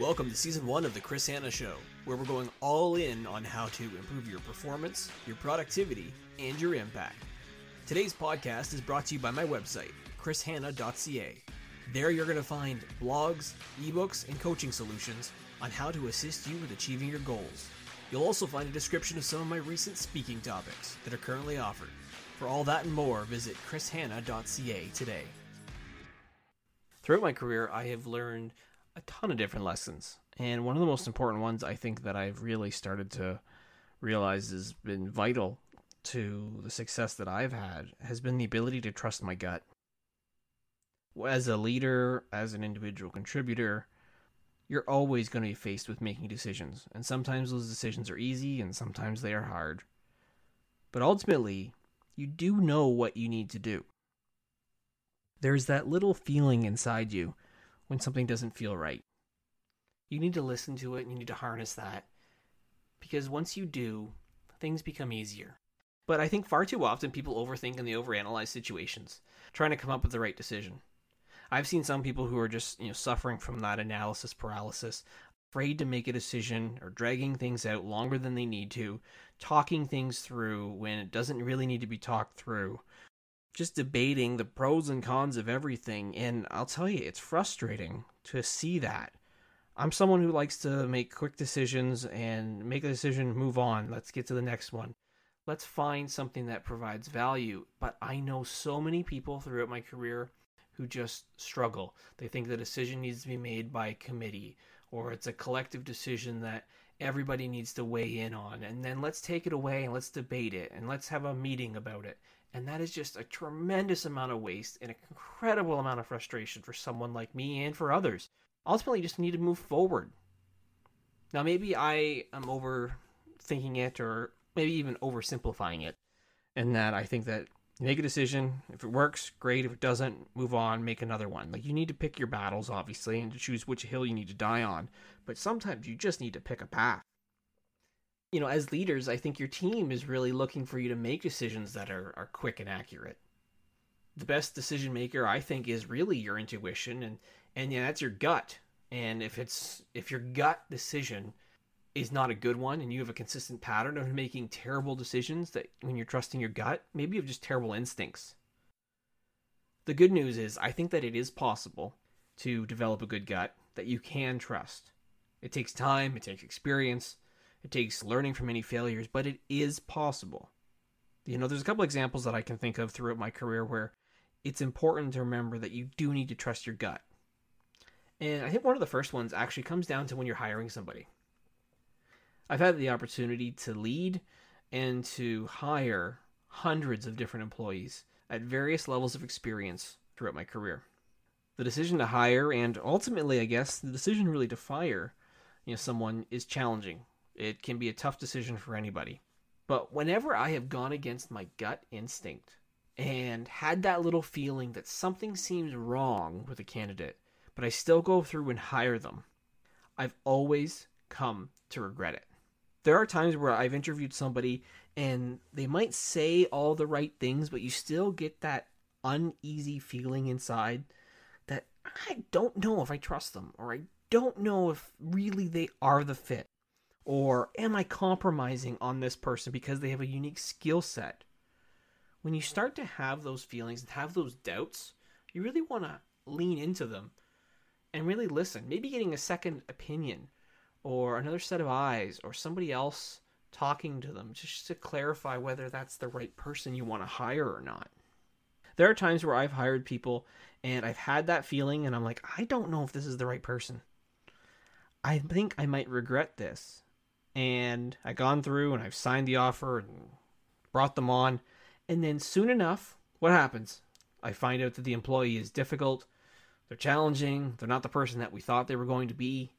Welcome to season one of The Chris Hanna Show, where we're going all in on how to improve your performance, your productivity, and your impact. Today's podcast is brought to you by my website, chrishanna.ca. There you're going to find blogs, ebooks, and coaching solutions on how to assist you with achieving your goals. You'll also find a description of some of my recent speaking topics that are currently offered. For all that and more, visit chrishanna.ca today. Throughout my career, I have learned a ton of different lessons. And one of the most important ones I think that I've really started to realize has been vital to the success that I've had has been the ability to trust my gut. As a leader, as an individual contributor, you're always going to be faced with making decisions. And sometimes those decisions are easy and sometimes they are hard. But ultimately, you do know what you need to do. There's that little feeling inside you when something doesn't feel right. You need to listen to it and you need to harness that. Because once you do, things become easier. But I think far too often people overthink and they overanalyze situations, trying to come up with the right decision. I've seen some people who are just, you know, suffering from that analysis paralysis, afraid to make a decision or dragging things out longer than they need to, talking things through when it doesn't really need to be talked through, just debating the pros and cons of everything. And I'll tell you, it's frustrating to see that. I'm someone who likes to make quick decisions and make a decision, move on. Let's get to the next one. Let's find something that provides value. But I know so many people throughout my career who just struggle. They think the decision needs to be made by committee or it's a collective decision that everybody needs to weigh in on. And then let's take it away and let's debate it and let's have a meeting about it. And that is just a tremendous amount of waste and an incredible amount of frustration for someone like me and for others. Ultimately, you just need to move forward. Now, maybe I am overthinking it or maybe even oversimplifying it, and that I think that make a decision. If it works, great. If it doesn't, move on, make another one. Like you need to pick your battles, obviously, and to choose which hill you need to die on. But sometimes you just need to pick a path you know, as leaders, I think your team is really looking for you to make decisions that are, are quick and accurate. The best decision maker, I think, is really your intuition and, and yeah, that's your gut. And if it's if your gut decision is not a good one and you have a consistent pattern of making terrible decisions that when you're trusting your gut, maybe you have just terrible instincts. The good news is I think that it is possible to develop a good gut that you can trust. It takes time, it takes experience, it takes learning from any failures, but it is possible. You know, there's a couple examples that I can think of throughout my career where it's important to remember that you do need to trust your gut. And I think one of the first ones actually comes down to when you're hiring somebody. I've had the opportunity to lead and to hire hundreds of different employees at various levels of experience throughout my career. The decision to hire and ultimately, I guess, the decision really to fire, you know, someone is challenging it can be a tough decision for anybody. But whenever I have gone against my gut instinct and had that little feeling that something seems wrong with a candidate, but I still go through and hire them, I've always come to regret it. There are times where I've interviewed somebody and they might say all the right things, but you still get that uneasy feeling inside that I don't know if I trust them or I don't know if really they are the fit. Or am I compromising on this person because they have a unique skill set? When you start to have those feelings and have those doubts, you really want to lean into them and really listen. Maybe getting a second opinion or another set of eyes or somebody else talking to them just to clarify whether that's the right person you want to hire or not. There are times where I've hired people and I've had that feeling and I'm like, I don't know if this is the right person. I think I might regret this and I gone through and I've signed the offer and brought them on, and then soon enough, what happens? I find out that the employee is difficult, they're challenging, they're not the person that we thought they were going to be.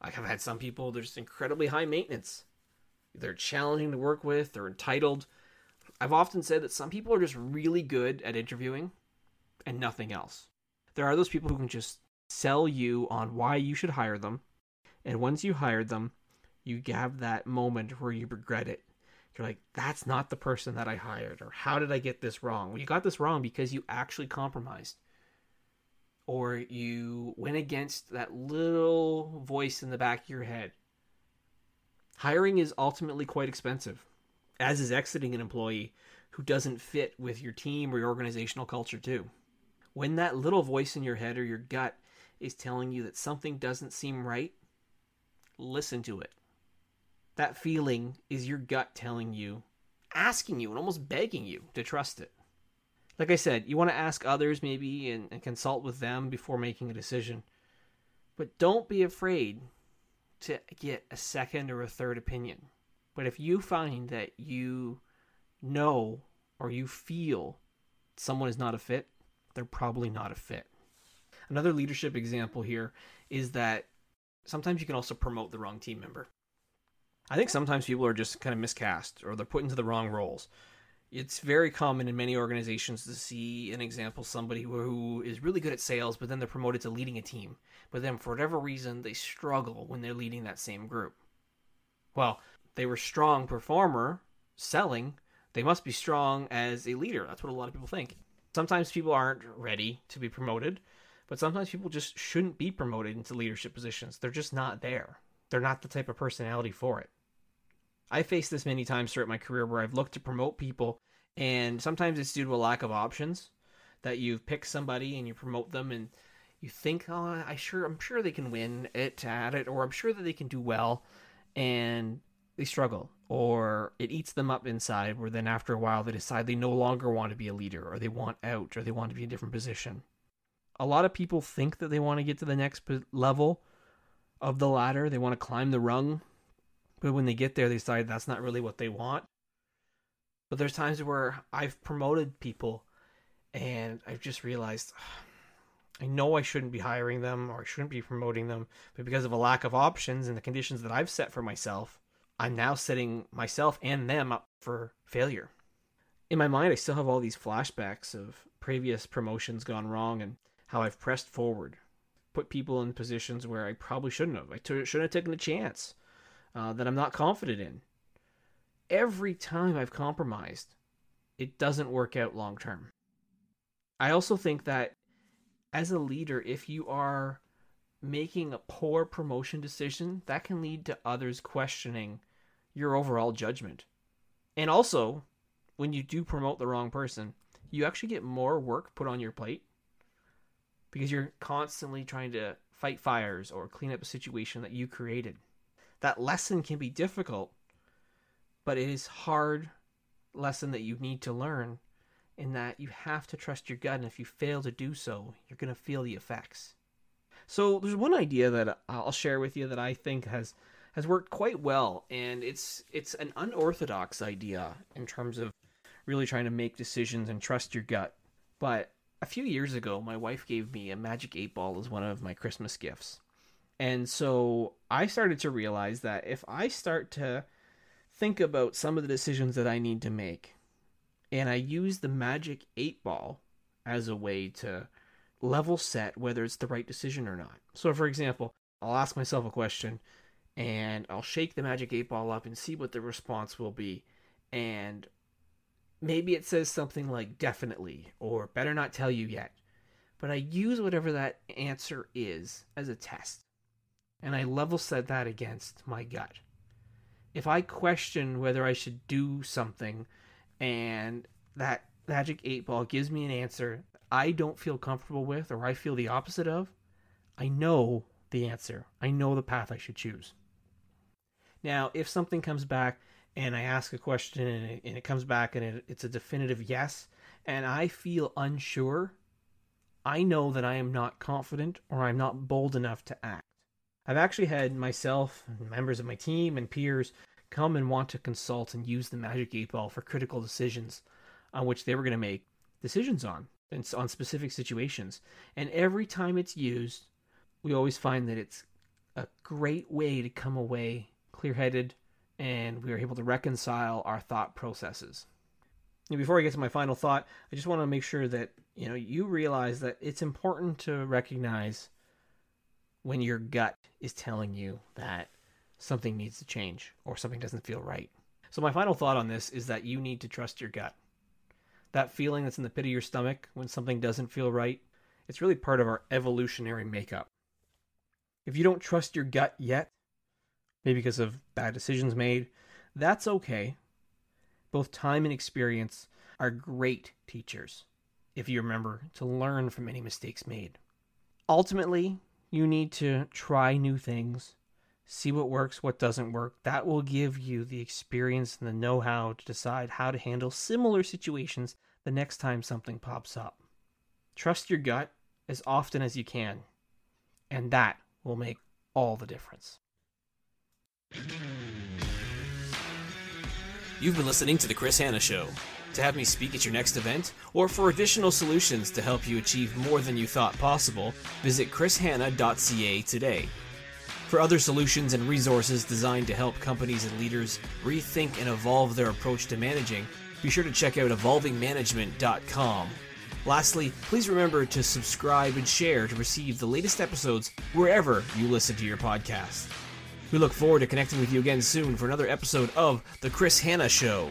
I have had some people they're just incredibly high maintenance. They're challenging to work with, they're entitled. I've often said that some people are just really good at interviewing and nothing else. There are those people who can just sell you on why you should hire them, and once you hired them, you have that moment where you regret it. You're like, that's not the person that I hired, or how did I get this wrong? Well, you got this wrong because you actually compromised. or you went against that little voice in the back of your head. Hiring is ultimately quite expensive, as is exiting an employee who doesn't fit with your team or your organizational culture, too. When that little voice in your head or your gut is telling you that something doesn't seem right, listen to it. That feeling is your gut telling you, asking you, and almost begging you to trust it. Like I said, you want to ask others maybe and, and consult with them before making a decision. But don't be afraid to get a second or a third opinion. But if you find that you know or you feel someone is not a fit, they're probably not a fit. Another leadership example here is that sometimes you can also promote the wrong team member. I think sometimes people are just kind of miscast or they're put into the wrong roles. It's very common in many organizations to see an example somebody who is really good at sales, but then they're promoted to leading a team. But then for whatever reason, they struggle when they're leading that same group. Well, they were strong performer selling, they must be strong as a leader. That's what a lot of people think. Sometimes people aren't ready to be promoted, but sometimes people just shouldn't be promoted into leadership positions. They're just not there. They're not the type of personality for it. I faced this many times throughout my career where I've looked to promote people, and sometimes it's due to a lack of options that you've picked somebody and you promote them, and you think, oh, I sure, I'm sure they can win it at it, or I'm sure that they can do well, and they struggle, or it eats them up inside. Where then after a while they decide they no longer want to be a leader, or they want out, or they want to be in a different position. A lot of people think that they want to get to the next level of the ladder. They want to climb the rung but when they get there, they decide that's not really what they want. But there's times where I've promoted people and I've just realized I know I shouldn't be hiring them or I shouldn't be promoting them, but because of a lack of options and the conditions that I've set for myself, I'm now setting myself and them up for failure. In my mind, I still have all these flashbacks of previous promotions gone wrong and how I've pressed forward, put people in positions where I probably shouldn't have. I t- shouldn't have taken a chance uh, that I'm not confident in. Every time I've compromised, it doesn't work out long term. I also think that as a leader, if you are making a poor promotion decision, that can lead to others questioning your overall judgment. And also, when you do promote the wrong person, you actually get more work put on your plate because you're constantly trying to fight fires or clean up a situation that you created that lesson can be difficult, but it is hard lesson that you need to learn in that you have to trust your gut and if you fail to do so, you're going to feel the effects. So there's one idea that uh, I'll share with you that I think has has worked quite well and it's it's an unorthodox idea in terms of really trying to make decisions and trust your gut. But a few years ago, my wife gave me a magic 8 ball as one of my Christmas gifts. And so I started to realize that if I start to think about some of the decisions that I need to make, and I use the magic eight ball as a way to level set whether it's the right decision or not. So, for example, I'll ask myself a question and I'll shake the magic eight ball up and see what the response will be. And maybe it says something like definitely or better not tell you yet. But I use whatever that answer is as a test and I level set that against my gut. If I question whether I should do something and that magic eight ball gives me an answer I don't feel comfortable with or I feel the opposite of, I know the answer. I know the path I should choose. Now, if something comes back and I ask a question and it, and it comes back and it, it's a definitive yes, and I feel unsure, I know that I am not confident or I'm not bold enough to act. I've actually had myself, members of my team, and peers come and want to consult and use the Magic 8 Ball for critical decisions on which they were going to make decisions on, on specific situations. And every time it's used, we always find that it's a great way to come away clear headed and we are able to reconcile our thought processes. Before I get to my final thought, I just want to make sure that you know you realize that it's important to recognize when your gut is telling you that something needs to change or something doesn't feel right. So, my final thought on this is that you need to trust your gut. That feeling that's in the pit of your stomach when something doesn't feel right, It's really part of our evolutionary makeup. If you don't trust your gut yet, maybe because of bad decisions made, that's okay. Both time and experience are great teachers if you remember to learn from any mistakes made. Ultimately, you need to try new things, see what works, what doesn't work. That will give you the experience and the know how to decide how to handle similar situations the next time something pops up. Trust your gut as often as you can, and that will make all the difference. You've been listening to The Chris Hanna Show. To have me speak at your next event, or for additional solutions to help you achieve more than you thought possible, visit chrishanna.ca today. For other solutions and resources designed to help companies and leaders rethink and evolve their approach to managing, be sure to check out evolvingmanagement.com. Lastly, please remember to subscribe and share to receive the latest episodes wherever you listen to your podcast. We look forward to connecting with you again soon for another episode of The Chris Hanna Show.